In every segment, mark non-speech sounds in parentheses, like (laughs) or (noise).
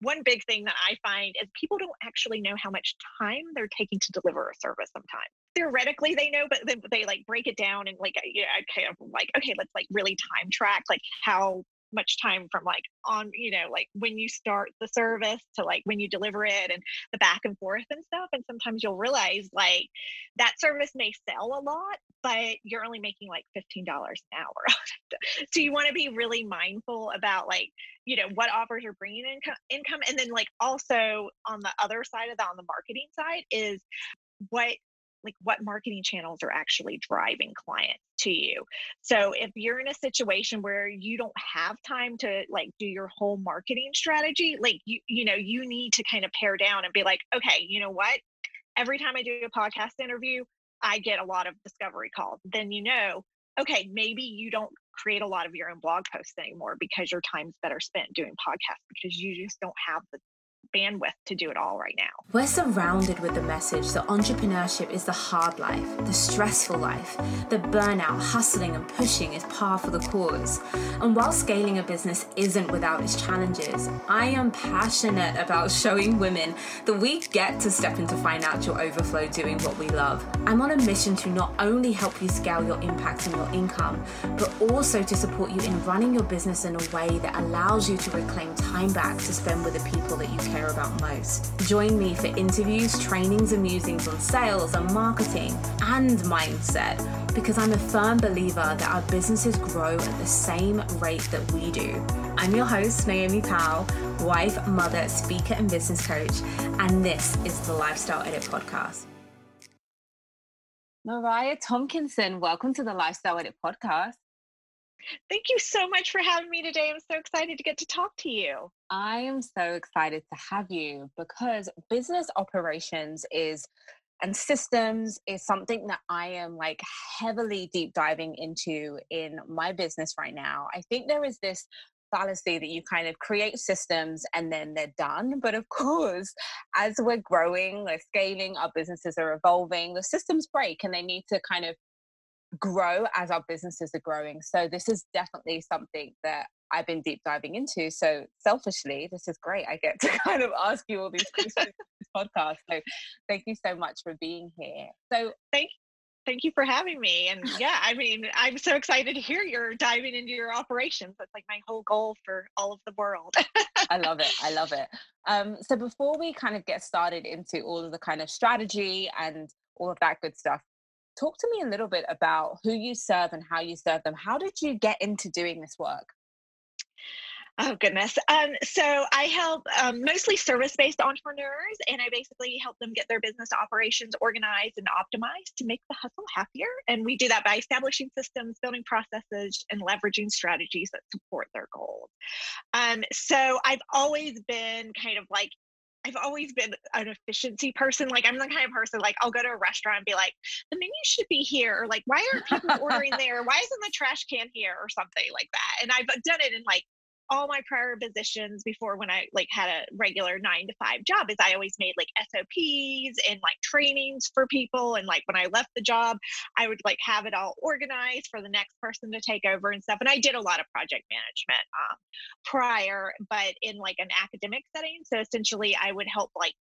one big thing that I find is people don't actually know how much time they're taking to deliver a service sometimes. Theoretically, they know, but then they like break it down and like, yeah, know, I kind of like, okay, let's like really time track like how much time from like on you know like when you start the service to like when you deliver it and the back and forth and stuff and sometimes you'll realize like that service may sell a lot but you're only making like $15 an hour (laughs) so you want to be really mindful about like you know what offers are bringing income income and then like also on the other side of that on the marketing side is what like what marketing channels are actually driving clients to you. So if you're in a situation where you don't have time to like do your whole marketing strategy, like you you know, you need to kind of pare down and be like, okay, you know what? Every time I do a podcast interview, I get a lot of discovery calls. Then you know, okay, maybe you don't create a lot of your own blog posts anymore because your time's better spent doing podcasts because you just don't have the bandwidth to do it all right now. We're surrounded with the message that entrepreneurship is the hard life, the stressful life, the burnout, hustling, and pushing is par for the cause. And while scaling a business isn't without its challenges, I am passionate about (laughs) showing women that we get to step into financial overflow doing what we love. I'm on a mission to not only help you scale your impact and your income, but also to support you in running your business in a way that allows you to reclaim time back to spend with the people that you care about most. Join me for interviews, trainings, and musings on sales and marketing and mindset because I'm a firm believer that our businesses grow at the same rate that we do. I'm your host, Naomi Powell, wife, mother, speaker, and business coach, and this is the Lifestyle Edit Podcast. Mariah Tomkinson, welcome to the Lifestyle Edit Podcast. Thank you so much for having me today. I'm so excited to get to talk to you. I am so excited to have you because business operations is and systems is something that I am like heavily deep diving into in my business right now. I think there is this fallacy that you kind of create systems and then they're done. But of (laughs) course, as we're growing, we're scaling, our businesses are evolving, the systems break and they need to kind of grow as our businesses are growing. So this is definitely something that I've been deep diving into. So selfishly, this is great. I get (laughs) to kind of ask you all these questions (laughs) podcast. So thank you so much for being here. So thank thank you for having me. And (laughs) yeah, I mean, I'm so excited to hear you're diving into your operations. That's like my whole goal for all of the world. I love it. I love it. Um, so before we kind of get started into all of the kind of strategy and all of that good stuff, talk to me a little bit about who you serve and how you serve them. How did you get into doing this work? Oh goodness. Um, so I help um, mostly service-based entrepreneurs, and I basically help them get their business operations organized and optimized to make the hustle happier. And we do that by establishing systems, building processes, and leveraging strategies that support their goals. Um, so I've always been kind of like I've always been an efficiency person. Like I'm the kind of person like I'll go to a restaurant and be like, the menu should be here, or like, why aren't people ordering (laughs) there? Why isn't the trash can here, or something like that? And I've done it in like all my prior positions before when I like had a regular nine to five job is I always made like SOPs and like trainings for people. And like when I left the job, I would like have it all organized for the next person to take over and stuff. And I did a lot of project management um, prior, but in like an academic setting. So essentially, I would help like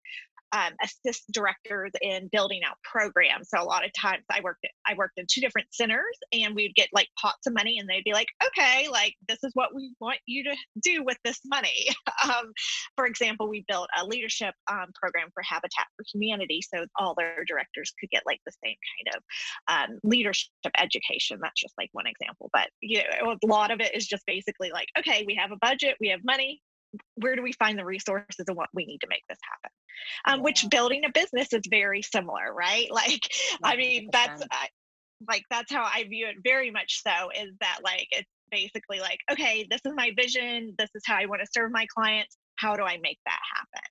um, assist directors in building out programs. So a lot of times I worked at, I worked in two different centers and we'd get like pots of money and they'd be like, okay, like this is what we want you to do with this money. (laughs) um, for example, we built a leadership um, program for Habitat for Humanity, so all their directors could get like the same kind of um, leadership education. That's just like one example, but you know, a lot of it is just basically like, okay, we have a budget, we have money, where do we find the resources and what we need to make this happen um, yeah. which building a business is very similar right (laughs) like 100%. i mean that's like that's how i view it very much so is that like it's basically like okay this is my vision this is how i want to serve my clients how do i make that happen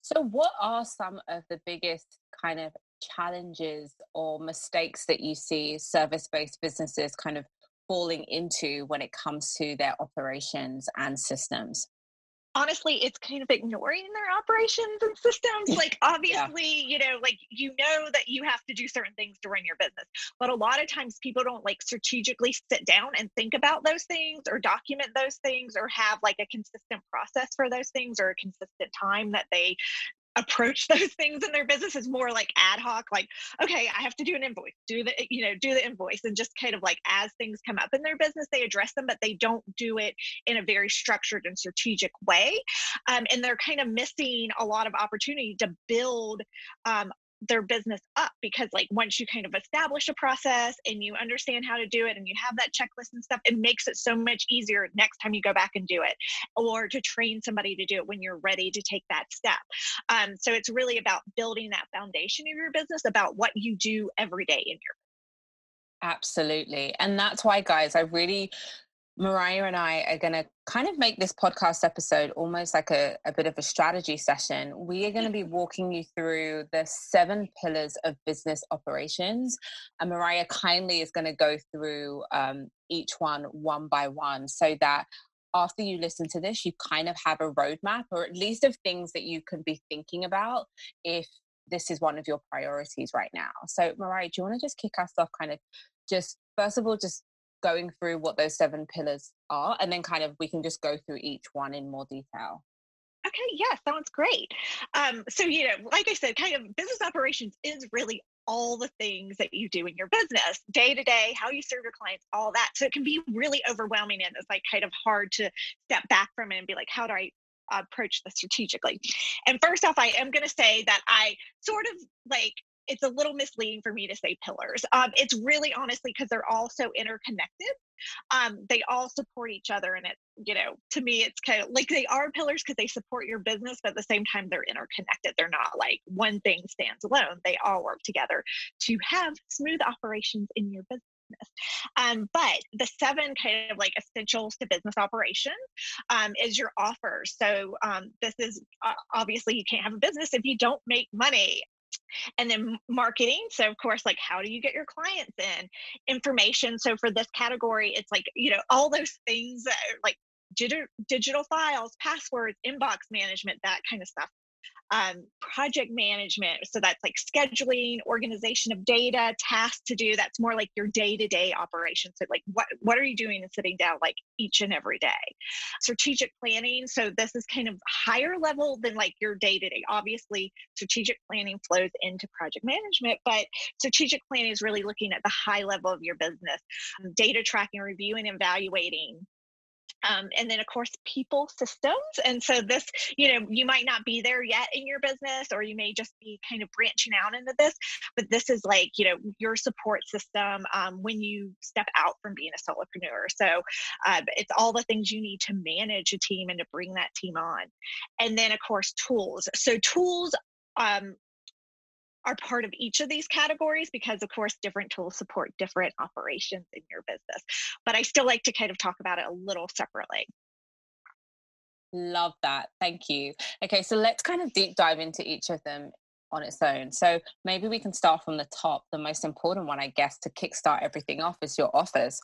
so what are some of the biggest kind of challenges or mistakes that you see service-based businesses kind of falling into when it comes to their operations and systems? honestly it's kind of ignoring their operations and (laughs) systems like obviously yeah. you know like you know that you have to do certain things to run your business but a lot of times people don't like strategically sit down and think about those things or document those things or have like a consistent process for those things or a consistent time that they approach (laughs) those things in their business is more like ad hoc like okay i have to do an invoice do the you know do the invoice and just kind of like as things come up in their business they address them but they don't do it in a very structured and strategic way um, and they're kind of missing a lot of opportunity to build um, their business up because like once you kind of establish a process and you understand how to do it and you have that checklist and stuff it makes it so much easier next time you go back and do it or to train somebody to do it when you're ready to take that step um, so it's really about building that foundation of your business about what you do every day in your Absolutely. And that's why, guys, I really Mariah and I are going to kind of make this podcast episode almost like a, a bit of a strategy session. We are going to be walking you through the seven pillars of business operations. And Mariah kindly is going to go through um, each one one by one so that after you listen to this, you kind of have a roadmap or at least of things that you can be thinking about if this is one of your priorities right now. So, Mariah, do you want to just kick us off kind of just first of all, just going through what those seven pillars are and then kind of we can just go through each one in more detail. Okay yeah sounds great. Um, so you know like i said kind of business operations is really all the things that you do in your business day to day how you serve your clients all that. So it can be really overwhelming and it's like kind of hard to step back from it and be like how do i approach this strategically? And first off i am going to say that i sort of like it's a little misleading for me to say pillars. Um, it's really honestly because they're all so interconnected. Um, they all support each other, and it, you know, to me, it's kind of like they are pillars because they support your business, but at the same time, they're interconnected. They're not like one thing stands alone. They all work together to have smooth operations in your business. Um, but the seven kind of like essentials to business operation um, is your offer. So um, this is uh, obviously you can't have a business if you don't make money and then marketing so of course like how do you get your clients in? Information so for this category it's like you know all those things that like digital files passwords inbox management that kind of stuff um, project management. So that's like scheduling, organization of data, tasks to do. That's more like your day to day operations. So, like, what, what are you doing and sitting down like each and every day? Strategic planning. So, this is kind of higher level than like your day to day. Obviously, strategic planning flows into project management, but strategic planning is really looking at the high level of your business, data tracking, reviewing, evaluating um, and then of course people systems. And so this you know you might not be there yet in your business or you may just be kind of branching out into this but this is like you know your support system um, when you step out from being a solopreneur. So uh, it's all the things you need to manage a team and to bring that team on. And then of course tools. So tools um, are part of each of these categories because of course different tools support different operations in your business. But i still like to kind of talk about it a little separately. Love that. Thank you. Okay so let's kind of deep dive into each of them on its own. So maybe we can start from the top the most important one i guess to kickstart everything off is your offers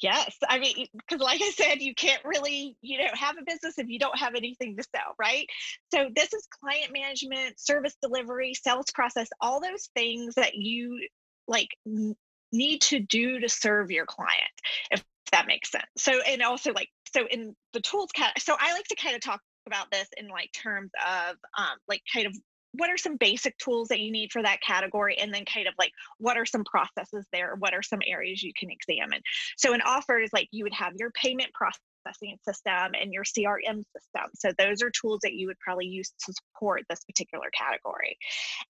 Yes. I mean, because like I said, you can't really, you know, have a business if you don't have anything to sell, right? So this is client management, service delivery, sales process, all those things that you like need to do to serve your client, if that makes sense. So, and also like, so in the tools cat, so I like to kind of talk about this in like terms of um, like kind of what are some basic tools that you need for that category? And then kind of like what are some processes there? What are some areas you can examine? So an offer is like you would have your payment processing system and your crm system. So those are tools that you would probably use to support this particular category.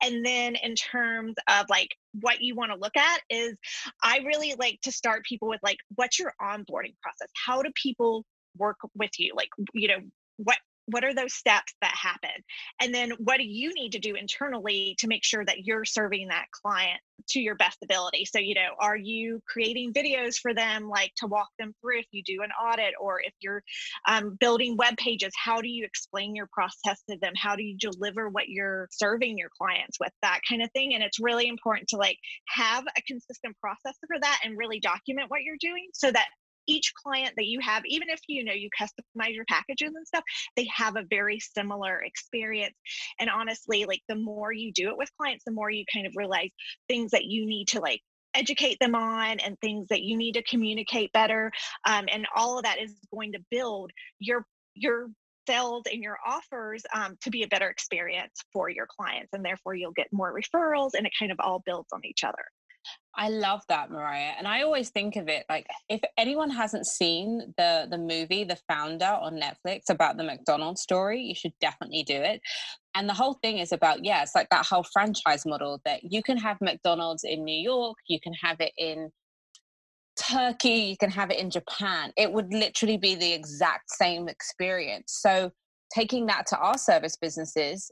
And then in terms of like what you want to look at is i really like to start people with like what's your onboarding process? How do people work with you? Like you know what what are those steps that happen? And then what do you need to do internally to make sure that you're serving that client to your best ability? So you know are you creating videos for them like to walk them through if you do an audit or if you're um, building web pages? How do you explain your process to them? How do you deliver what you're serving your clients with? That kind of thing and it's really important to like have a consistent process for that and really document what you're doing so that each client that you have, even if you know you customize your packages and stuff, they have a very similar experience. And honestly, like the more you do it with clients, the more you kind of realize things that you need to like educate them on and things that you need to communicate better um, and all of that is going to build your your sales and your offers um, to be a better experience for your clients and therefore you'll get more referrals and it kind of all builds on each other I love that, Mariah. And I always think of it like if anyone hasn't seen the the movie The Founder on Netflix about the McDonald's story, you should definitely do it. And the whole thing is about yeah, it's like that whole franchise model that you can have McDonald's in New York, you can have it in Turkey, you can have it in Japan. It would literally be the exact same experience. So, taking that to our service businesses,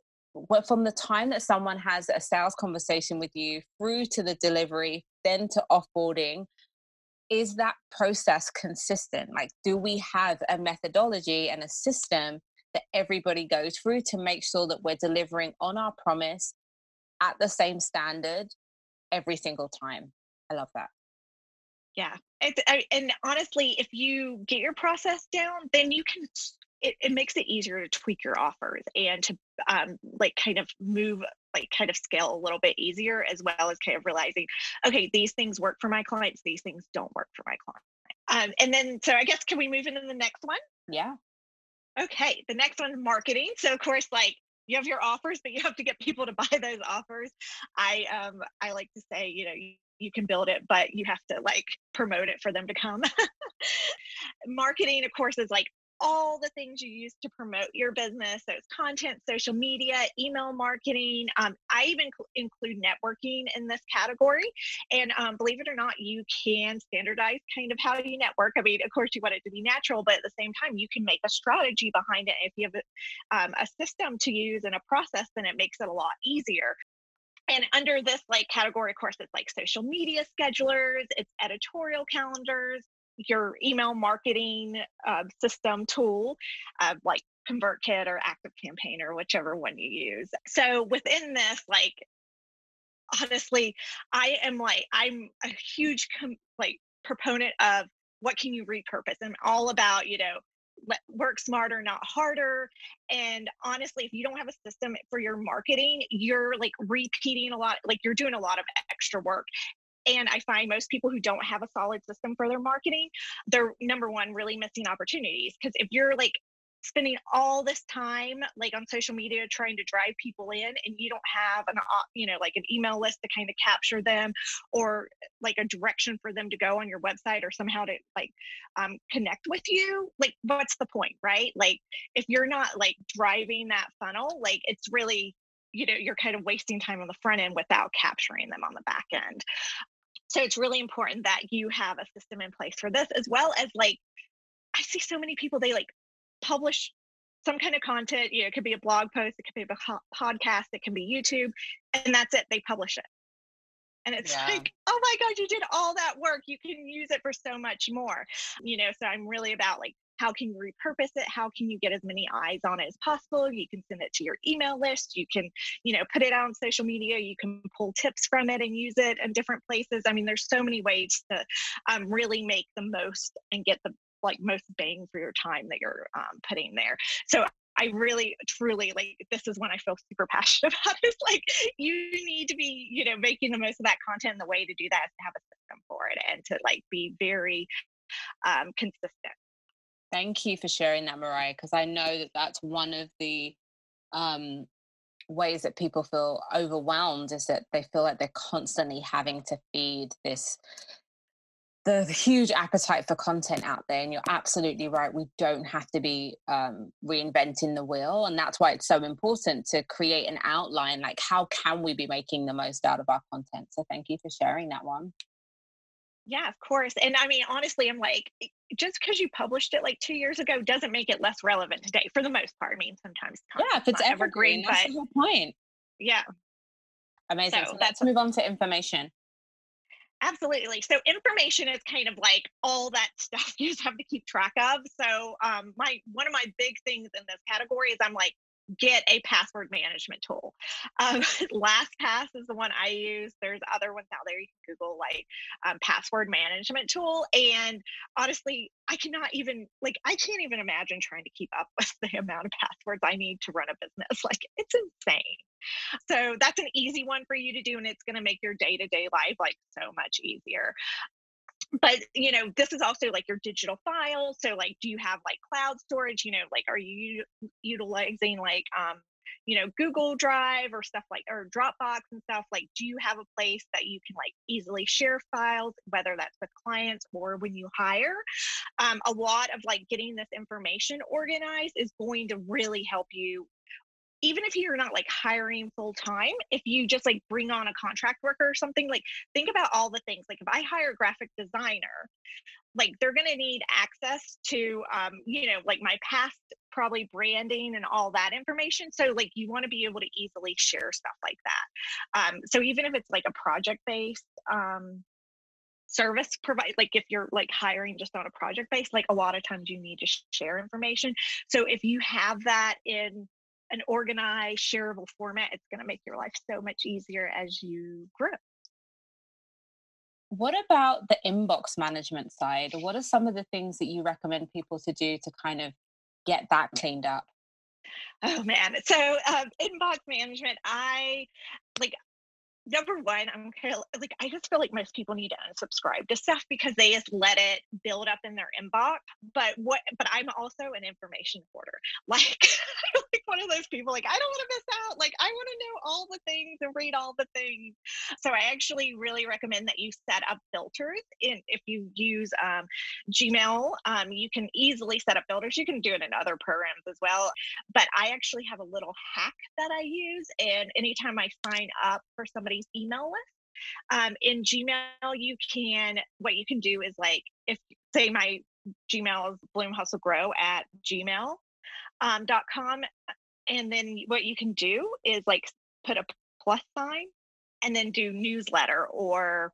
from the time that someone has a sales conversation with you through to the delivery, then to offboarding, is that process consistent? Like, do we have a methodology and a system that everybody goes through to make sure that we're delivering on our promise at the same standard every single time? I love that. Yeah. I, and honestly, if you get your process down, then you can it, it makes it easier to tweak your offers and to um, like kind of move like kind of scale a little bit easier as well as kind of realizing okay these things work for my clients these things don't work for my clients um, and then so i guess can we move into the next one? Yeah. Okay the next one marketing. So of course like you have your offers but you have to get people to (laughs) buy those offers. I um i like to say you know you, you can build it but you have to like promote it for them to come. (laughs) Marketing of course is like all the things you use to promote your business. So it's content, social media, email marketing. Um, I even include networking in this category. And um, believe it or not, you can standardize kind of how you network. I mean, of course, you want it to be natural, but at the same time, you can make a strategy behind it. If you have a, um, a system to use and a process, then it makes it a lot easier and under this like category of course it's like social media schedulers it's editorial calendars your email marketing uh, system tool, uh, like ConvertKit or ActiveCampaign or whichever one you use. So within this, like honestly, I am like I'm a huge com- like proponent of what can you repurpose. I'm all about you know work smarter not harder and honestly if you don't have a system for your marketing you're like repeating a lot like you're doing a lot of extra work and I find most people who don't have a solid system for their marketing, they're number one, really missing opportunities. Because if you're like spending all this time like on social media trying to drive people in and you don't have an you know like an email list to kind of capture them or like a direction for them to go on your website or somehow to like um, connect with you like what's the point right like if you're not like driving that funnel like it's really you know you're kind of wasting time on the front end without capturing them on the back end so it's really important that you have a system in place for this, as well as like, I see so many people, they like publish some kind of content. You know, it could be a blog post, it could be a podcast, it can be YouTube, and that's it. They publish it. And it's (laughs) yeah. like, oh my God, you did all that work. You can use it for so much more. You know, so I'm really about like how can you repurpose it? How can you get as many eyes on it as possible? You can send it to your email list. You can you know put it out on social media. You can pull tips from it and use it in different places. I mean there's so many ways to um, really make the most and get the like most bang for your time that you're um, putting there. So I really truly like this is when I feel super passionate (laughs) about is like you need to be, you know, making the most of that content. And the way to do that is to have a system for it and to like be very um, consistent. Thank you for sharing that, Mariah, because I know that that's one of the um, ways that people feel overwhelmed is that they feel like they're constantly having to feed this the, huge appetite for content out there and you're absolutely right we don't have to be um, reinventing the wheel and that's why it's so important to create an outline like how can we be making the most out of our content so thank you for sharing that one yeah, of course. And I mean, honestly, I'm like, just because you published it like two years ago doesn't make it less relevant today for the most part. I mean, sometimes. Yeah, if it's evergreen, evergreen that's but, the whole point. Yeah. Amazing. So, so let's move on to information. Absolutely. So information is kind of like all that stuff (laughs) you just have to keep track of. So um my one of my big things in this category is I'm like get a password management tool. Um, (laughs) LastPass is the one I use. There's other ones out there. You can Google like um, password management tool. And honestly, I cannot even like I can't even imagine trying to keep up (laughs) with the amount of passwords I need to run a business. (laughs) Like it's insane. So that's an easy one for you to do, and it's going to make your day to day life like so much easier but you know this is also like your digital files so like do you have like cloud storage? You know like are you utilizing like um you know google drive or stuff like or dropbox and stuff? Like do you have a place that you can like easily share files whether that's with clients or when you hire? Um, a lot of like getting this information organized is going to really help you even if you're not like hiring full time, if you just like bring on a contract worker or something, like think about all the things. Like if I hire a graphic designer, like they're going to need access to, um, you know, like my past probably branding and all that information. So like you want to be able to easily share stuff like that. Um, so even if it's like a project based, um, service provide like if you're like hiring just on a project base like a lot of times you need to share information so if you have that in an organized, shareable format, it's going to make your life so much easier as you grow. What about the inbox management side? What are some of the things that you recommend people to do to kind of get that cleaned up? Oh man. So um, inbox management, I like number one, I'm kind of like, I just feel like most people need to unsubscribe to stuff because they just let it build up in their inbox. But what, but I'm also an information hoarder. (laughs) Like, like one of those people, like, I don't want to miss out. Like, I want to know all the things and read all the things. So I actually really recommend that you set up filters. In if you use um, Gmail, um, you can easily set up filters. You can do it in other programs as well. But I actually have a little hack that I use. And anytime I sign up for somebody somebody's email list. Um, in Gmail, you can, what you can do is like, if say my Gmail is Bloom Hustle Grow at gmail.com. Um, .com, and then what you can do is like put a plus sign and then do newsletter or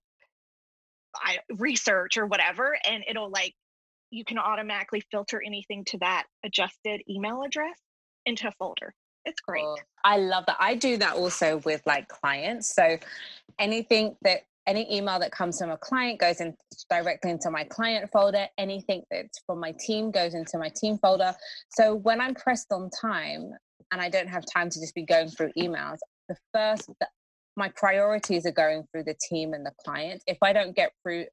I, research or whatever. And it'll like, you can automatically filter anything to that adjusted email address into a folder. It's great. I love that. I do that also with like clients. So anything that any email that comes from a client goes in directly into my client folder. Anything that's from my team goes into my team folder. So when I'm pressed on time and I don't have time to just be going through emails, the first the, my priorities are going through the team and the client. If I don't get through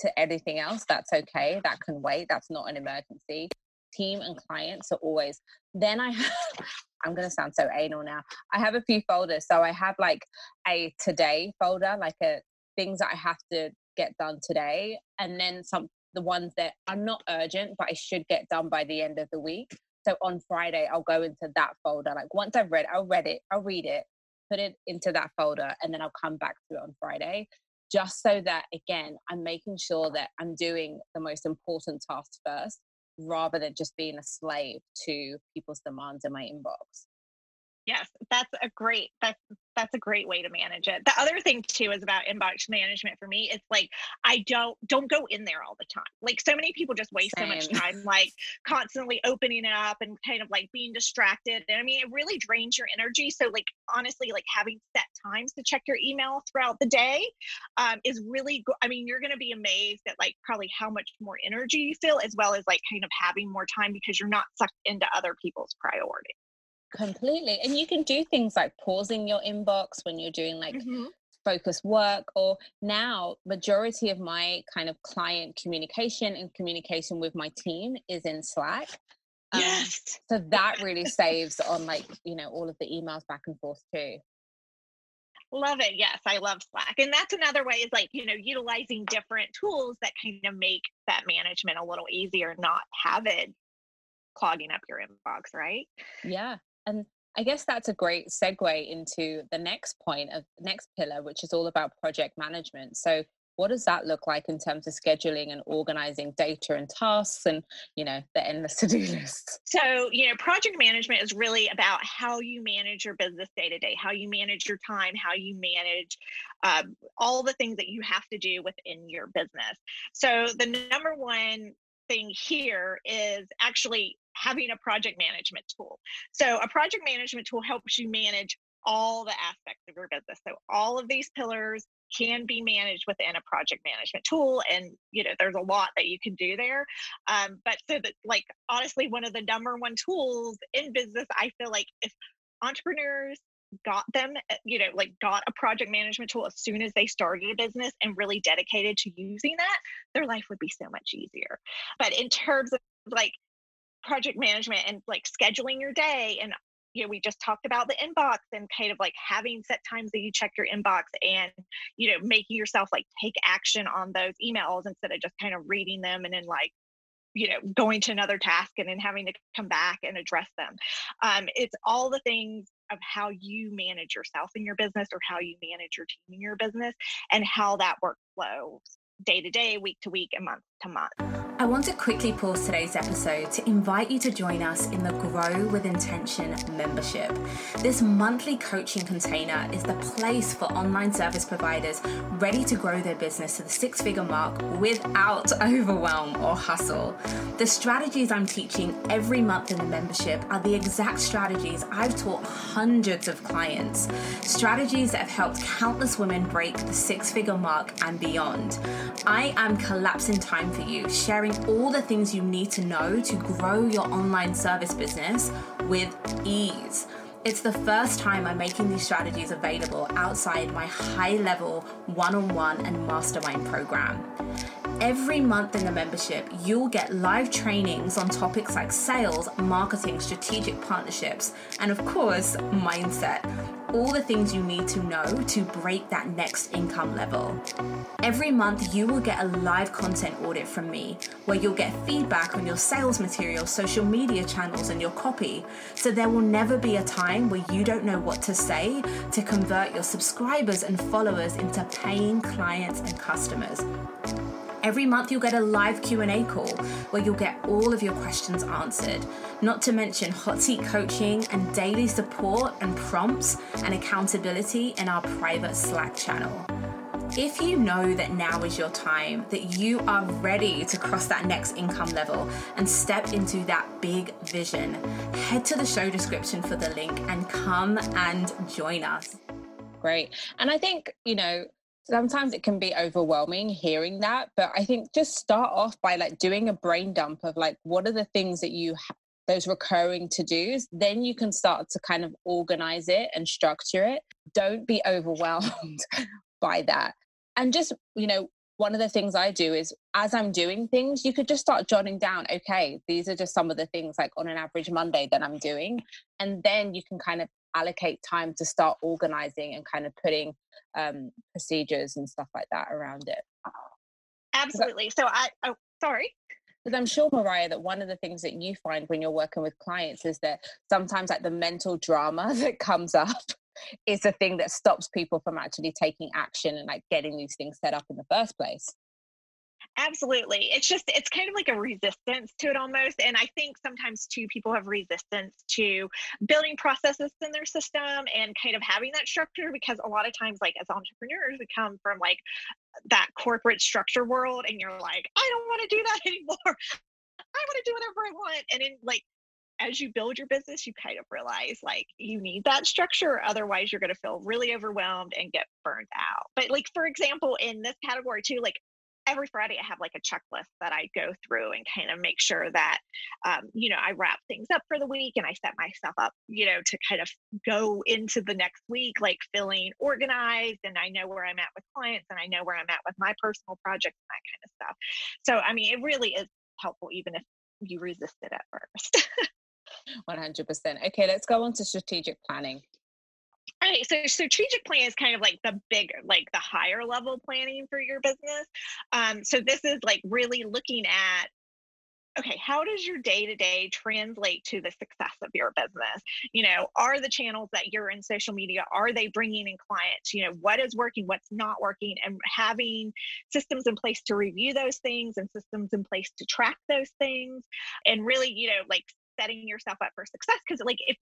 to anything else, that's okay. That can wait. That's not an emergency team and clients are always then i have (laughs) i'm going to sound so anal now. I have a few folders. So i have like a today folder like a things that i have to get done today and then some the ones that are not urgent but i should get done by the end of the week. So on friday i'll go into that folder. Like once i've read i'll read it i'll read it put it into that folder and then i'll come back to it on friday just so that again i'm making sure that i'm doing the most important tasks first rather than just being a slave to people's demands in my inbox. Yes, that's a great that's that's a great way to manage it. The other thing too is about inbox management for me. It's like I don't don't go in there all the time. Like so many people just waste Same. so much time like constantly opening it up and kind of like being distracted. And I mean it really drains your energy. So like honestly, like having set times to check your email throughout the day um, is really good. I mean, you're gonna be amazed at like probably how much more energy you feel as well as like kind of having more time because you're not sucked into other people's priorities. Completely. And you can do things like pausing your inbox when you're doing like mm-hmm. focus work or now majority of my kind of client communication and communication with my team is in Slack. Um, yes. So that really saves on like, you know, all of the emails back and forth too. Love it. Yes, I love Slack. And that's another way is like, you know, utilizing different tools that kind of make that management a little easier, not have it clogging up your inbox, right? Yeah. And I guess that's a great segue into the next point of next pillar, which is all about project management. So what does that look like in terms of scheduling and organizing data and tasks and you know the endless (laughs) to-do lists so you know project management is really about how you manage your business day to day how you manage your time how you manage um, all the things that you have to do within your business so the number one thing here is actually having a project management tool. So a project management tool helps you manage all the aspects of your business. So all of these pillars can be managed within a project management tool and you know there's a lot that you can do there um, but so that like honestly one of the number one tools in business i feel like if entrepreneurs got them eh, you know like got a project management tool as soon as they started a business and really dedicated to using that their life would be so much easier but in terms of like project management and like scheduling your day and you know we just talked about the inbox and kind of like having set times that you check your inbox and you know making yourself like take action on those emails instead of just kind of reading them and then like you know going to another task and then having to come back and address them um, it's all the things of how you manage yourself in your business or how you manage your team in your business and how that workflow day to day, week to week, and month to month. I want to quickly pause today's episode to invite you to join us in the Grow with Intention membership. This monthly coaching container is the place for online service providers ready to grow their business to the six figure mark without (laughs) overwhelm or hustle. The strategies I'm teaching every month in the membership are the exact strategies I've taught hundreds of clients, strategies that have helped countless women break the six figure mark and beyond. I am collapsing time for you, sharing all the things you need to know to grow your online service business with ease. It's the first time I'm making these strategies available outside my high level one on one and mastermind program. Every month in the membership, you'll get live trainings on topics like sales, marketing, strategic partnerships, and of course, mindset all the things you need to know to break that next income level. Every month, you will get a live content audit from me where you'll get feedback on your sales material, social media channels, and your copy. So there will never be a time where you don't know what to say to convert your subscribers and followers into paying clients and customers. Every month you'll get a live Q&A call where you'll get all of your questions answered. Not to mention hot seat coaching and daily support and prompts and accountability in our private Slack channel. If you know that now is your time, that you are ready to cross that next income level and step into that big vision, head to the show description for the link and come and join us. Great. And I think, you know, sometimes it can be overwhelming hearing that but i think just start off by like doing a brain dump of like what are the things that you ha- those recurring to dos then you can start to kind of organize it and structure it don't be (laughs) overwhelmed by that and just you know one of the things I do is as I'm doing things, you could just start jotting down, okay, these are just some of the things like on an average Monday that I'm doing. And then you can kind of allocate time to start organizing and kind of putting um, procedures and stuff like that around it. Absolutely. So I, oh, sorry. Because I'm sure, Mariah, that one of the things that you find when you're working with clients is that sometimes like the mental drama (laughs) that comes up is the thing that stops people from actually taking action and like getting these things set up in the first place. Absolutely. It's just, it's kind of like a resistance to it almost. And I think sometimes too, people have resistance to building processes in their system and kind of having that structure because a lot of times, like as entrepreneurs, we come from like that corporate structure world and you're like, I don't want to do that (laughs) anymore. I want to do whatever I want. And then, like, as you build your business, you kind of realize like you need that structure. Otherwise, you're going to feel really overwhelmed and get burned out. But, like, for example, in this category too, like every Friday I have like a checklist that I go through and kind of make sure that, um, you know, I wrap things up for the week and I set myself up, you know, to kind of go into the next week like feeling organized and I know where I'm at with clients and I know where I'm at with my personal projects and that kind of stuff. So, I mean, it really is helpful even if you resist it at first. (laughs) 100%. Okay, let's go on to strategic planning. All right, so strategic plan is kind of like the bigger, like the higher level planning for your business. Um, so this is like really looking at okay, how does your day to day translate to the success of your business? You know, are the channels that you're in social media, are they bringing in clients? You know, what is working, what's not working, and having systems in place to review those things and systems in place to track those things and really, you know, like setting yourself up for success. Cause like if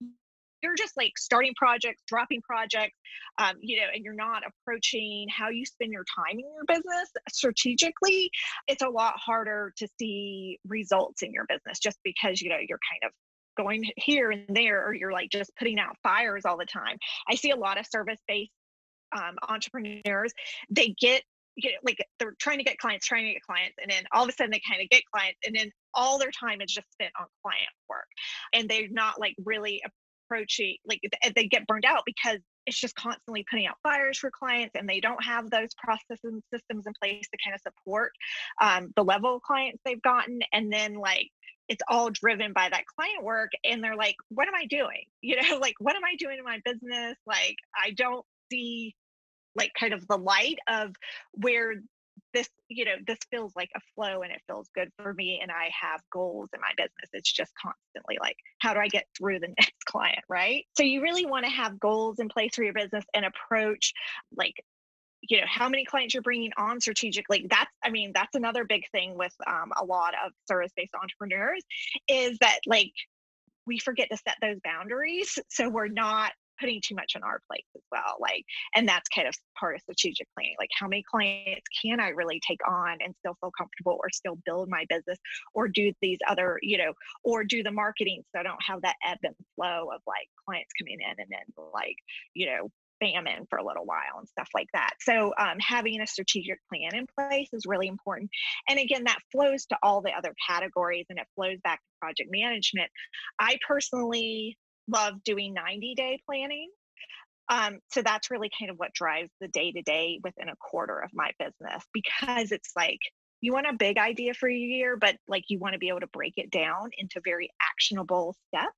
you're just like starting projects, dropping projects, um, you know, and you're not approaching how you spend your time in your business strategically, it's a lot harder to see results in your business just because, you know, you're kind of going here and there, or you're like just putting out fires all the time. I see a lot of service based um, entrepreneurs, they get get like they're trying to get clients, trying to get clients, and then all of a sudden they kind of get clients, and then all their time is just spent on client work, and they're not like really approaching like they get burned out because it's just constantly putting out fires for clients and they don't have those processes and systems in place to kind of support um, the level of clients they've gotten. And then like it's all driven by that client work and they're like what am i doing? (laughs) You know like what am i doing in my business? Like i don't see like kind of the light of where this you know this feels like a flow and it feels good for me and i have goals in my business. It's just constantly like how do i get through the (laughs) next client right? So you really want to have goals in place for your business and approach like you know how many clients you're bringing on strategically. That's i mean that's another big thing with um, a lot of service-based entrepreneurs is that like we forget to set those boundaries. So we're not putting too much on our plate as well. Like, and that's kind of part of strategic planning. Like, how many clients can I really take on and still feel comfortable or still build my business or do these other, you know, or do the marketing so I don't have that ebb and flow of like clients coming in and then like, you know, famine for a little while and stuff like that. So um, having a strategic plan in place is really important. And again, that flows to all the other categories and it flows back to project management. I personally love doing 90 day planning. Um, so that's really kind of what drives the day to day within a quarter of my business because it's like you want a big idea for your year, but like you want to be able to break it down into very actionable steps.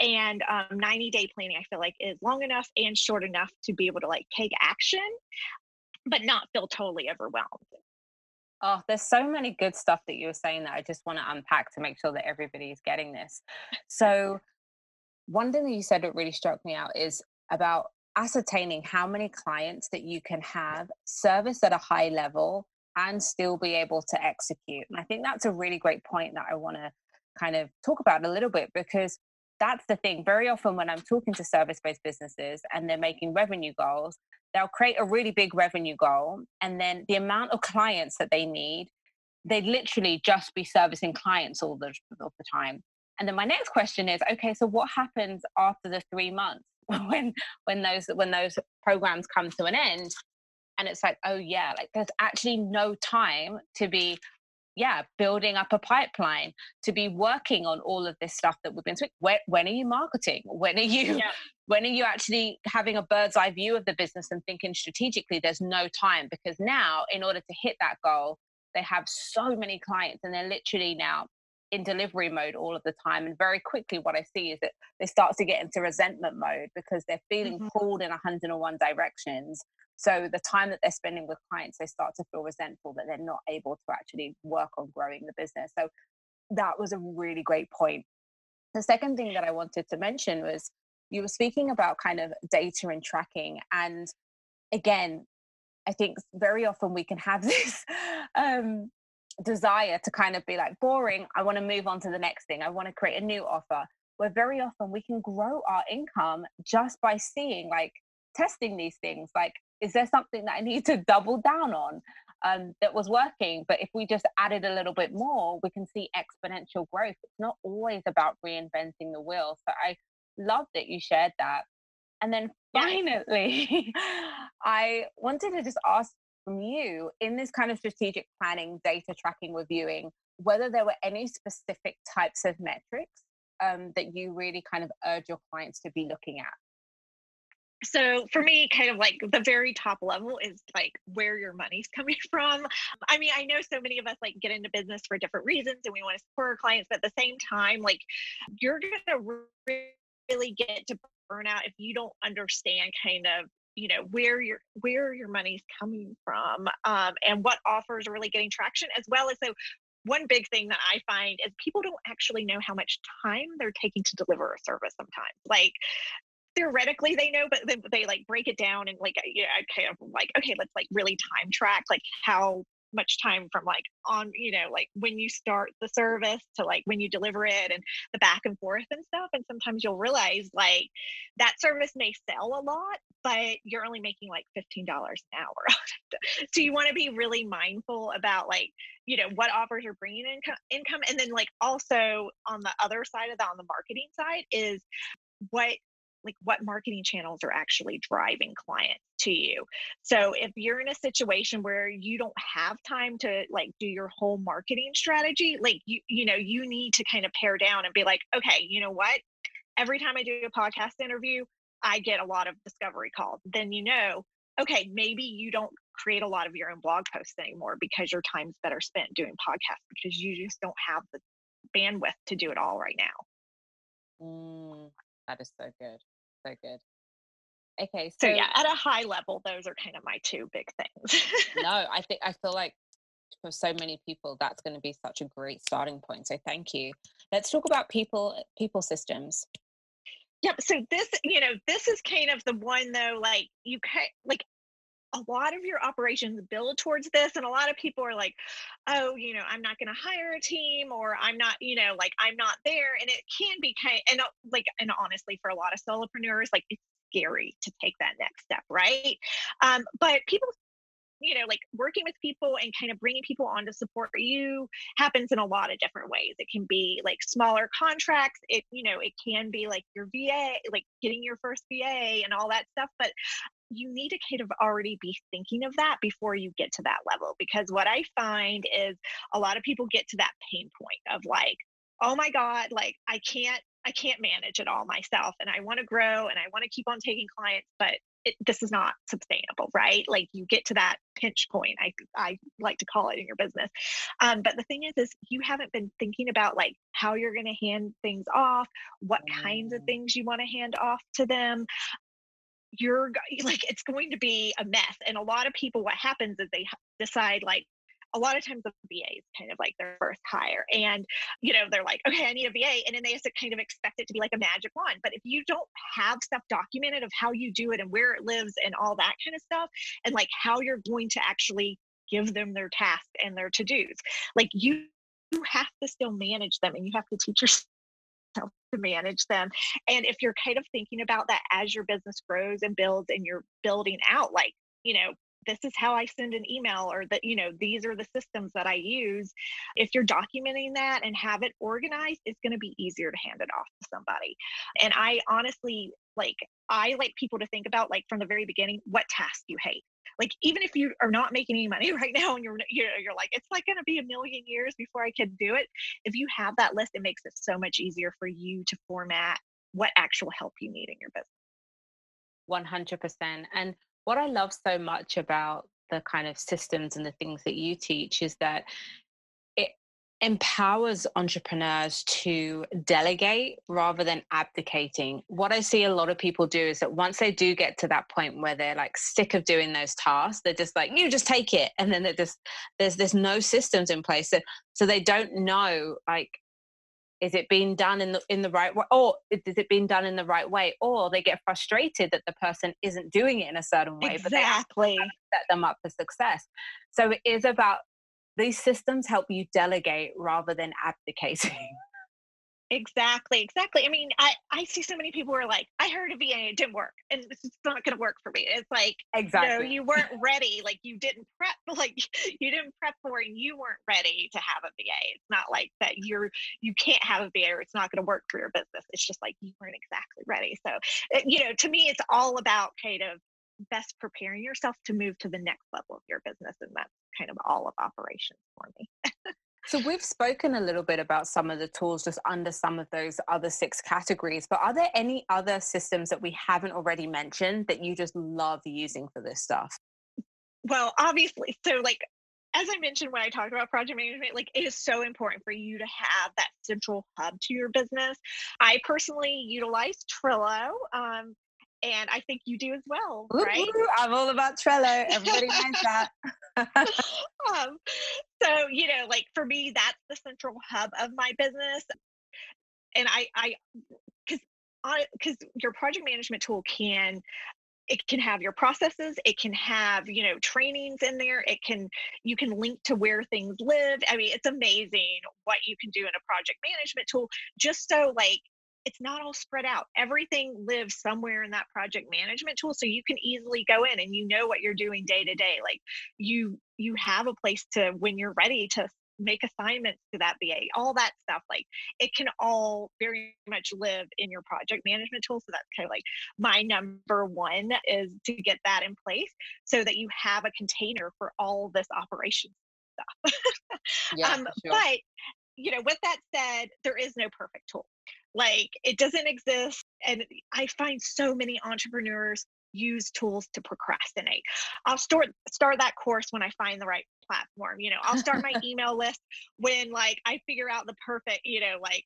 And um, 90 day planning, I feel like, is long enough and short enough to be able to like take action, but not feel totally overwhelmed. Oh, there's so many good stuff that you were saying that I just want to unpack to make sure that everybody is getting this. (laughs) So, one thing that you said that really struck me out is about ascertaining how many clients that you can have service at a high level and still be able to execute. And I think that's a really great point that I want to kind of talk about a little bit because that's the thing. Very often, when I'm talking to service based businesses and they're making revenue goals, they'll create a really big revenue goal. And then the amount of clients that they need, they'd literally just be servicing clients all the, all the time. And then my next question is, okay, so what happens after the three months (laughs) when when those when those programs come to an end? And it's like, oh yeah, like there's actually no time to be yeah building up a pipeline to be working on all of this stuff that we've been doing when, when are you marketing when are you yeah. (laughs) when are you actually having a bird's eye view of the business and thinking strategically there's no time because now in order to hit that goal they have so many clients and they're literally now in delivery mode all of the time. And very quickly, what I see is that they start to get into resentment mode because they're feeling mm-hmm. pulled in 101 directions. So the time that they're spending with clients, they start to feel resentful that they're not able to actually work on growing the business. So that was a really great point. The second thing that I wanted to mention was you were speaking about kind of data and tracking. And again, I think very often we can have (laughs) this um, desire to kind of be like boring i want to move on to the next thing i want to create a new offer where very often we can grow our income just by seeing like testing these things like is there something that i need to double down on um, that was working? But if we just added a little bit more we can see exponential growth. It's not always about reinventing the wheel so i love that you shared that. And then finally (laughs) i wanted to just ask from you in this kind of strategic planning, data tracking, reviewing, whether there were any specific types of metrics um, that you really kind of urge your clients to be looking at? so for me kind of like the very top level is like where your money's coming (laughs) from i mean i know so many of us like get into business for different reasons and we want to support our clients but at the same time like you're gonna really get to burnout if you don't understand kind of you know where your where your money's coming from um, and what offers are really getting traction as well as so one big thing that i find is people don't actually know how much time they're taking to deliver a service sometimes. Like theoretically they know but they, they like break it down and like you know i kind of like okay let's like really time track like how much time from like on you know like when you start the service to like when you deliver it and the back and forth and stuff and sometimes you'll realize like that service may sell a lot but you're only making like $15 an hour (laughs) so you want to be really mindful about like you know what offers are bringing income income and then like also on the other side of that on the marketing side is what like what marketing channels are actually driving clients to you so if you're in a situation where you don't have time to like do your whole marketing strategy like you you know you need to kind of pare down and be like okay you know what every time i do a podcast interview i get a lot of discovery calls then you know okay maybe you don't create a lot of your own blog posts anymore because your time's better spent doing podcasts because you just don't have the bandwidth to do it all right now. Mm, that is so good. So good. Okay. So, so yeah, at a high level, those are kind of my two big things. (laughs) no, I think I feel like for so many people that's going to be such a great starting point. So thank you. Let's talk about people people systems. Yep. So this, you know, this is kind of the one though, like you can like a lot of your operations build towards this and a lot of people are like oh you know i'm not going to hire a team or i'm not you know like i'm not there and it can be kind and uh, like and honestly for a lot of solopreneurs like it's scary to take that next step right? Um, but people you know like working with people and kind of bringing people on to support you happens in a lot of different ways. It can be like smaller contracts it you know it can be like your va like getting your first va and all that stuff but you need to kind of already be thinking of that before you get to that level because what i find is a lot of people get to that pain point of like oh my god like i can't i can't manage it all myself and i want to grow and i want to keep on taking clients but it, this is not sustainable right like you get to that pinch point i i like to call it in your business um, but the thing is is you haven't been thinking about like how you're going to hand things off what kinds of mm. things you want to hand off to them you're (laughs) like it's going to be a mess and a lot of people what happens is they decide like a lot of times the VA is kind of like their first hire. And, you know, they're like, okay, I need a VA. And then they to kind of expect it to be like a magic wand. But if you don't have stuff documented of how you do it and where it lives and all that kind of stuff, and like how you're going to actually give them their tasks and their to dos, like you, you have to still manage them and you have to teach yourself to manage them. And if you're kind of thinking about that as your business grows and builds and you're building out, like, you know, this is how I send an email or that, you know, these are the systems that I use. If you're documenting that and have it organized, it's going to be easier to hand it off to somebody. And I honestly like, I like people to think about, like, from the very beginning, what task you hate like even if you are not making any money (laughs) right now and you're you're, you're like it's like going to be a million years before i can do it if you have that list it makes it so much easier for you to format what actual help you need in your business 100% and what i love so much about the kind of systems and the things that you teach is that empowers entrepreneurs to delegate rather than abdicating. What I see a lot of people do is that once they do get to that point where they're like sick of doing those tasks, they're just like, you just take it. And then they're just, there's, there's no systems in place. So, so they don't know like, is it being done in the in the right way or is it being done in the right way or they get frustrated that the person isn't doing it in a certain way exactly. but they set them up for success so it is about these systems help you delegate rather than abdicating. (laughs) Exactly, exactly. I mean, I, I see so many people who are like, I heard a VA, it didn't work, and it's not going to work for me. It's like, exactly, you, you weren't ready. Like you didn't prep, (laughs) like you didn't prep for, it and you weren't ready to have a VA. It's not like that you're you can't have a VA or it's not going to work for your business. It's just like you weren't exactly ready. So, it, you know, to me, it's all about kind of best preparing yourself to move to the next level of your business, and that's kind of all of operations for me. (laughs) so we've spoken a little bit about some of the tools just under some of those other six categories, but are there any other systems that we haven't already mentioned that you just love using for this stuff? Well, obviously, so like as I mentioned when I talked about project management, like it is so important for you to have that central hub to your business. I personally utilize Trello. Um, and I think you do as well, ooh, right? Ooh, I'm all about Trello. Everybody knows (laughs) that. um, so you know, like for me, that's the central hub of my business, and I, I, because because your project management tool can it can have your processes it can have you know trainings in there it can you can link to where things live i mean it's amazing what you can do in a project management tool just so like it's not all spread out everything lives somewhere in that project management tool so you can easily go in and you know what you're doing day to day like you you have a place to when you're ready to make assignments to that VA, all that stuff. Like it can all very much live in your project management tool. So that's kind of like my number one is to get that in place so that you have a container for all this operation stuff. (laughs) yeah, um, sure. But you know, with that said, there is no perfect tool. Like it doesn't exist. And I find so many entrepreneurs use tools to procrastinate. I'll start start that course when I find the right platform. You know, I'll start my (laughs) email list when like I figure out the perfect, you know, like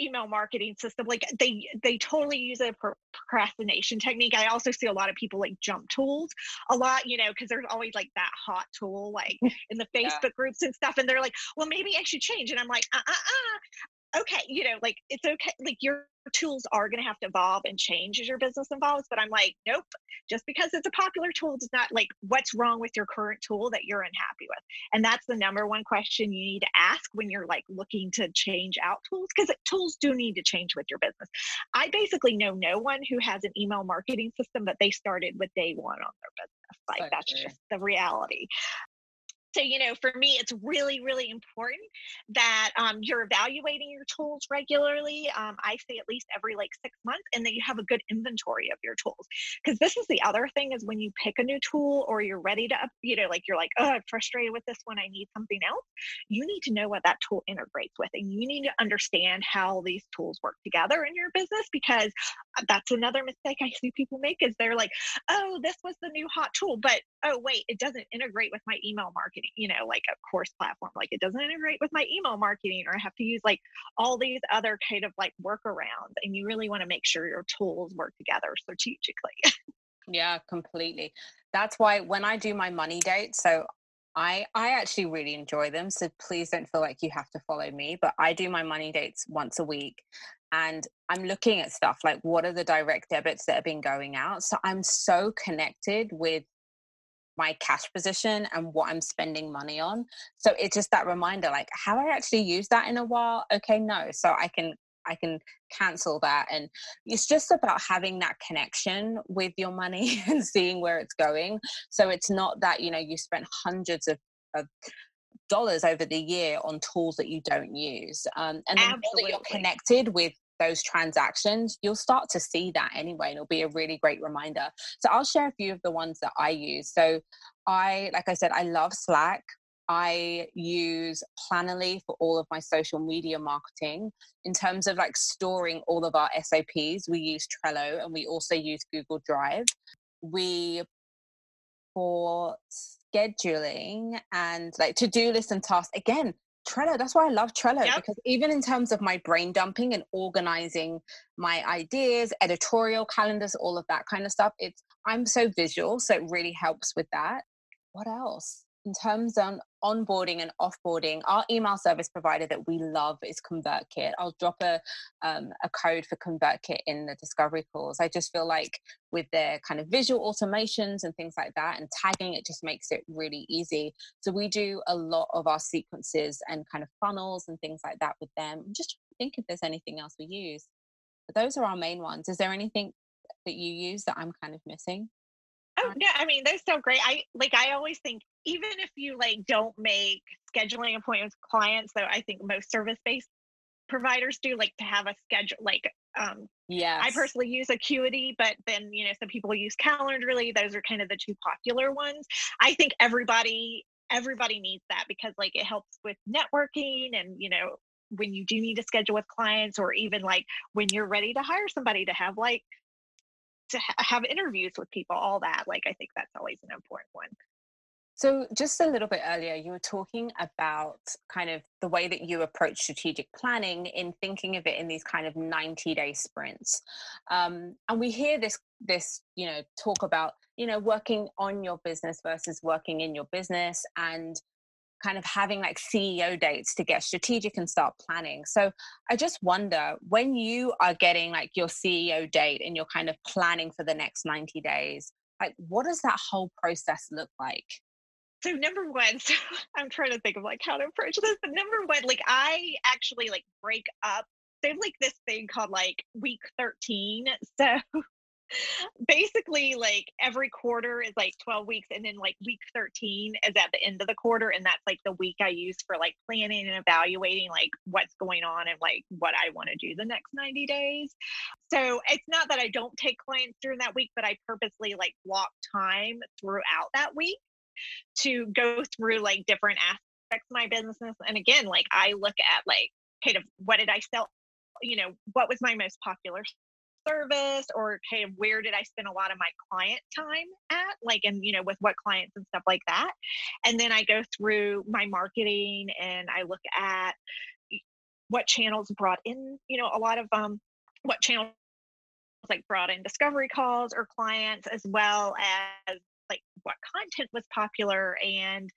email marketing system like they they totally use a procrastination technique i also see a lot of people like jump tools a lot you know because there's always like that hot tool like (laughs) in the facebook yeah. groups and stuff and they're like well maybe i should change and i'm like uh uh uh okay, you know, like it's okay, like your tools are going to have to evolve and change as your business evolves. But I'm like, nope, just because it's a popular tool does not like what's wrong with your current tool that you're unhappy with. And that's the number one question you need to ask when you're like looking to change out tools because tools do need to change with your business. I basically know no one who has an email marketing system that they started with day one on their business. Like that's just the reality. So, you know, for me, it's really, really important that um, you're evaluating your tools regularly. Um, I say at least every like six months, and that you have a good inventory of your tools. Because this is the other thing is when you pick a new tool or you're ready to, you know, like you're like, oh, I'm frustrated with this one, I need something else. You need to know what that tool integrates with, and you need to understand how these tools work together in your business. Because uh, that's another mistake I see people make is they're like, oh, this was the new hot tool, but oh wait, it doesn't integrate with my email marketing you know, like a course platform. Like it doesn't integrate with my email marketing, or I have to use like all these other kind of like workarounds. And you really want to make sure your tools work together strategically. (laughs) yeah, completely. That's why when I do my money dates, so I I actually really enjoy them. So please don't feel like you have to follow me. But I do my money dates once a week. And I'm looking at stuff like what are the direct debits that have been going out. So I'm so connected with my cash position and what I'm spending money on. So it's just that reminder like, have I actually used that in a while? Okay, no. So I can I can cancel that. And it's just about having that connection with your money (laughs) and seeing where it's going. So it's not that, you know, you spent hundreds of, of dollars over the year on tools that you don't use. Um, and then that you're connected with those transactions, you'll start to see that anyway, and it'll be a really great reminder. So I'll share a few of the ones that I use. So I, like I said, I love Slack. I use Planoly for all of my social media marketing. In terms of like storing all of our SOPs, we use Trello and we also use Google Drive. We, for scheduling and like to do list and tasks, again, Trello. That's why I love Trello yep. because even in terms of my brain dumping and organizing my ideas, editorial calendars, all of that kind of stuff, it's I'm so visual, so it really helps with that. What else? in terms of onboarding and offboarding, our email service provider that we love is ConvertKit. I'll drop a um, a code for ConvertKit in the discovery calls. I just feel like with their kind of visual automations and things like that, and tagging, it just makes it really easy. So we do a lot of our sequences and kind of funnels and things like that with them. I'm just trying to think if there's anything else we use. But those are our main ones. Is there anything that you use that I'm kind of missing? Oh no, I mean they're so great. I like I always think even if you like don't make scheduling appointments with clients, though I think most service-based providers do like to have a schedule like um yeah i personally use acuity but then you know some people use calendly those are kind of the two popular ones. I think everybody everybody needs that because like it helps with networking and you know when you do need to schedule with clients or even like when you're ready to hire somebody to have like to ha- have interviews with people, all that. Like, I think that's always an important one. So, just a little bit earlier, you were talking about kind of the way that you approach strategic planning in thinking of it in these kind of 90 day sprints. Um, and we hear this, this, you know, talk about, you know, working on your business versus working in your business and kind of having like CEO dates to get strategic and start planning. So I just wonder when you are getting like your CEO date and you're kind of planning for the next 90 days, like what does that whole process look like so number one (laughs) so i'm trying to think of like how to approach this but number one like i actually like break up there's like this thing called like week 13 (laughs) so basically like every quarter is like 12 weeks and then like week 13 is at the end of the quarter and that's like the week i use for like planning and evaluating like what's going on and like what i want to do the next 90 days. So it's not that i don't take clients during that week but i purposely like block time throughout that week to go through like different aspects of my business. And again like i look at like kind of what did i sell you know what was my most popular service or of where did I spend a lot of my client time at, like, and, you know, with what clients and stuff like that. And then I go through my marketing and I look at what channels brought in, you know, a lot of, um, what channels like brought in discovery calls or clients as well as like what content was popular and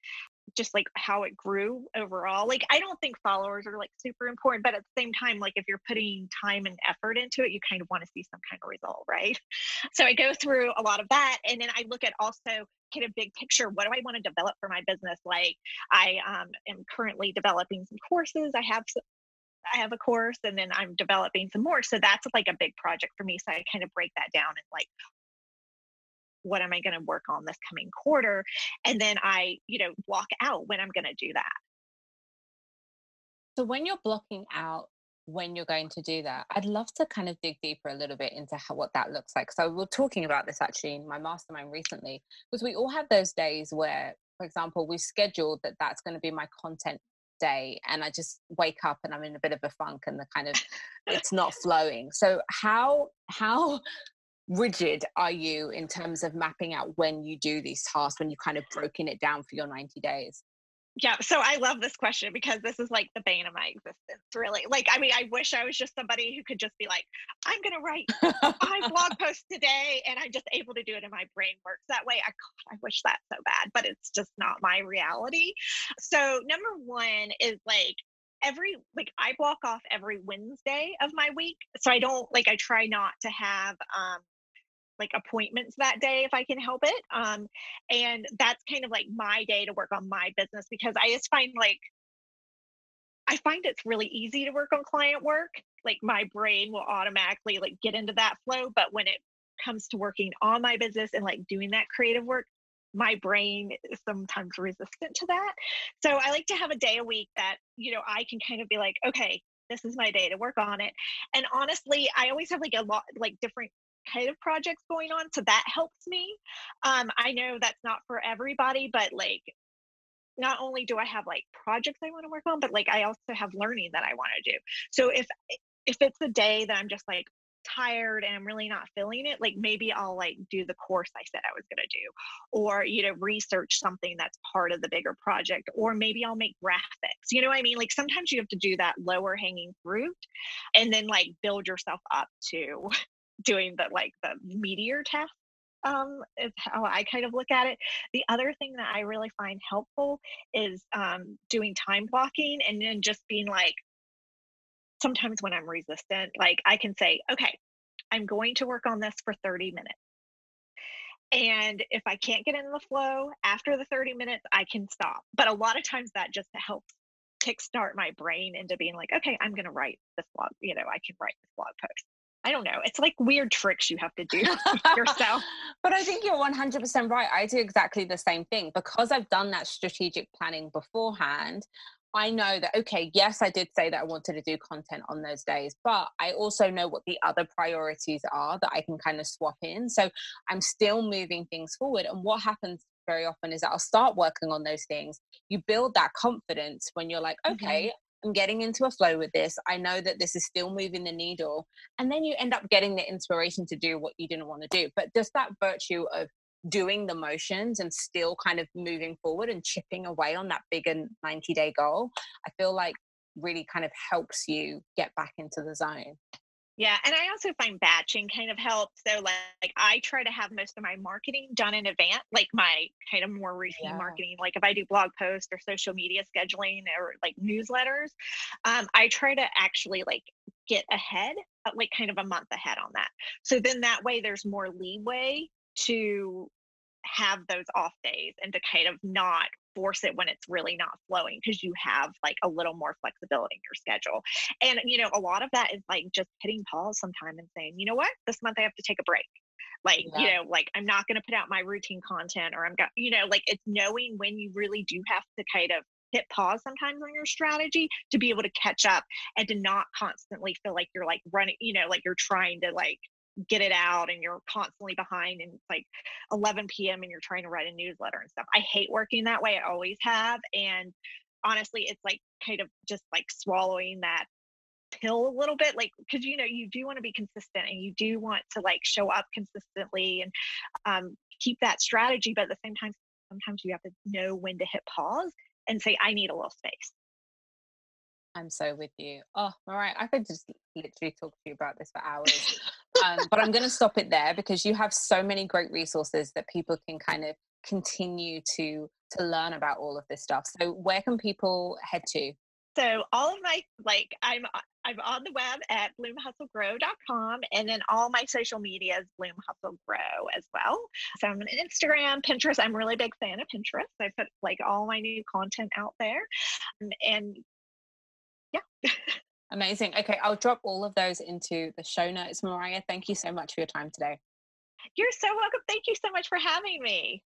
just like how it grew overall. Like I don't think followers are like super important, but at the same time, like if you're putting time and effort into it, you kind of want to see some kind of result, right? So I go through a lot of that and then I look at also kind of big picture, what do I want to develop for my business? Like I um, am currently developing some courses. I have I have a course and then I'm developing some more. So that's like a big project for me. So I kind of break that down and like what am I going to work on this coming quarter? And then I, you know, block out when I'm going to do that. So when you're blocking out when you're going to do that, I'd love to kind of dig deeper a little bit into how, what that looks like. So we are talking about this actually in my mastermind recently, because we all have those days where, for example, we scheduled that that's going to be my content day and i just wake up and i'm in a bit of a funk and the kind of it's not flowing so how how (laughs) rigid are you in terms of mapping out when you do these tasks when you've kind of broken it down for your 90 days yeah so i love this question because this is like the bane of my existence really like i mean i wish i was just somebody who could just be like i'm going to write five blog (laughs) posts today and i'm just able to do it and my brain works that way i God, i wish that so bad but it's just not my reality so number one is like every like I block off every Wednesday of my week. So I don't like I try not to have um like appointments that day if I can help it. Um, and that's kind of like my day to work on my business because I just find like I find it's really easy to work on client work. Like my brain will automatically like get into that flow. But when it comes to working on my business and like doing that creative work, my brain is sometimes resistant to that. So I like to have a day a week that, you know, I can kind of be like, okay, this is my day to work on it. And honestly, I always have like a lot like different kind of projects going on so that helps me. Um i know that's not for everybody but like not only do i have like projects i want to work on but like i also have learning that i want to do. So if if it's a day that i'm just like tired and i'm really not feeling it like maybe i'll like do the course i said i was going to do or you know research something that's part of the bigger project or maybe i'll make graphics you know what i mean? Like sometimes you have to do that lower hanging fruit and then like build yourself up to doing the like the meteor test um, is how I kind of look at it. The other thing that I really find helpful is um, doing time blocking and then just being like, sometimes when I'm resistant, like I can say, okay, I'm going to work on this for 30 minutes. And if I can't get in the flow after the 30 minutes, I can stop. But a lot of times that just helps kickstart my brain into being like, okay, I'm going to write this blog. You know, I can write this blog post. I don't know. It's like weird tricks you have to do (laughs) yourself. but I think you're 100% right. I do exactly the same thing because I've done that strategic planning beforehand. I know that, okay, yes, I did say that I wanted to do content on those days, but I also know what the other priorities are that I can kind of swap in. So I'm still moving things forward. And what happens very often is that I'll start working on those things. You build that confidence when you're like, okay, mm-hmm. I'm getting into a flow with this. I know that this is still moving the needle. And then you end up getting the inspiration to do what you didn't want to do. But just that virtue of doing the motions and still kind of moving forward and chipping away on that bigger 90 day goal, I feel like really kind of helps you get back into the zone. Yeah, and I also find batching kind of helps. So like, like, I try to have most of my marketing done in advance, like my kind of more routine yeah. marketing. Like if I do blog posts or social media scheduling or like newsletters, um, I try to actually like get ahead, uh, like kind of a month ahead on that. So then that way there's more leeway to have those off days and to kind of not force it when it's really not flowing because you have like a little more flexibility in your schedule. And you know, a lot of that is like just hitting pause sometime and saying, you know what, this month I have to take a break. Like, yeah. you know, like I'm not going to put out my routine content or I'm got, you know, like it's knowing when you really do have to kind of hit pause sometimes on your strategy to be able to catch up and to not constantly feel like you're like running, you know, like you're trying to like get it out and you're constantly behind and it's like 11 p.m. and you're trying to write a newsletter and stuff. I hate working that way. I always have. And honestly, it's like kind of just like swallowing that pill a little bit like because you know you do want to be consistent and you do want to like show up consistently and um, keep that strategy but at the same time sometimes you have to know when to hit pause and say i need a little space I'm so with you. Oh, all right. I could just literally talk to you about this for hours. (laughs) um, but I'm going to stop it there because you have so many great resources that people can kind of continue to to learn about all of this stuff. So where can people head to? So all of my like I'm I'm on the web at bloomhustlegrow.com and then all my social media is Bloom Hustle Grow as well. So I'm on Instagram, Pinterest. I'm a really big fan of Pinterest. I put like all my new content out there. And yeah. (laughs) Amazing. Okay, I'll drop all of those into the show notes. Mariah, thank you so much for your time today. You're so welcome. Thank you so much for having me.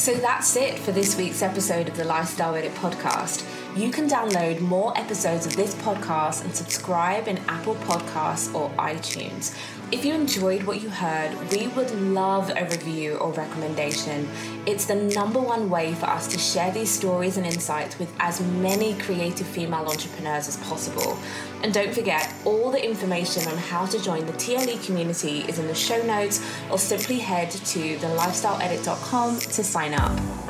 So that's it for this week's episode of the Lifestyle Edit podcast. You can download more episodes of this podcast and subscribe in Apple Podcasts or iTunes. If you enjoyed what you heard, we would love a review or recommendation. It's the number one way for us to share these stories and insights with as many creative female entrepreneurs as possible. And don't forget, all the information on how to join the TLE community is in the show notes or simply head to thelifestyleedit.com to sign up.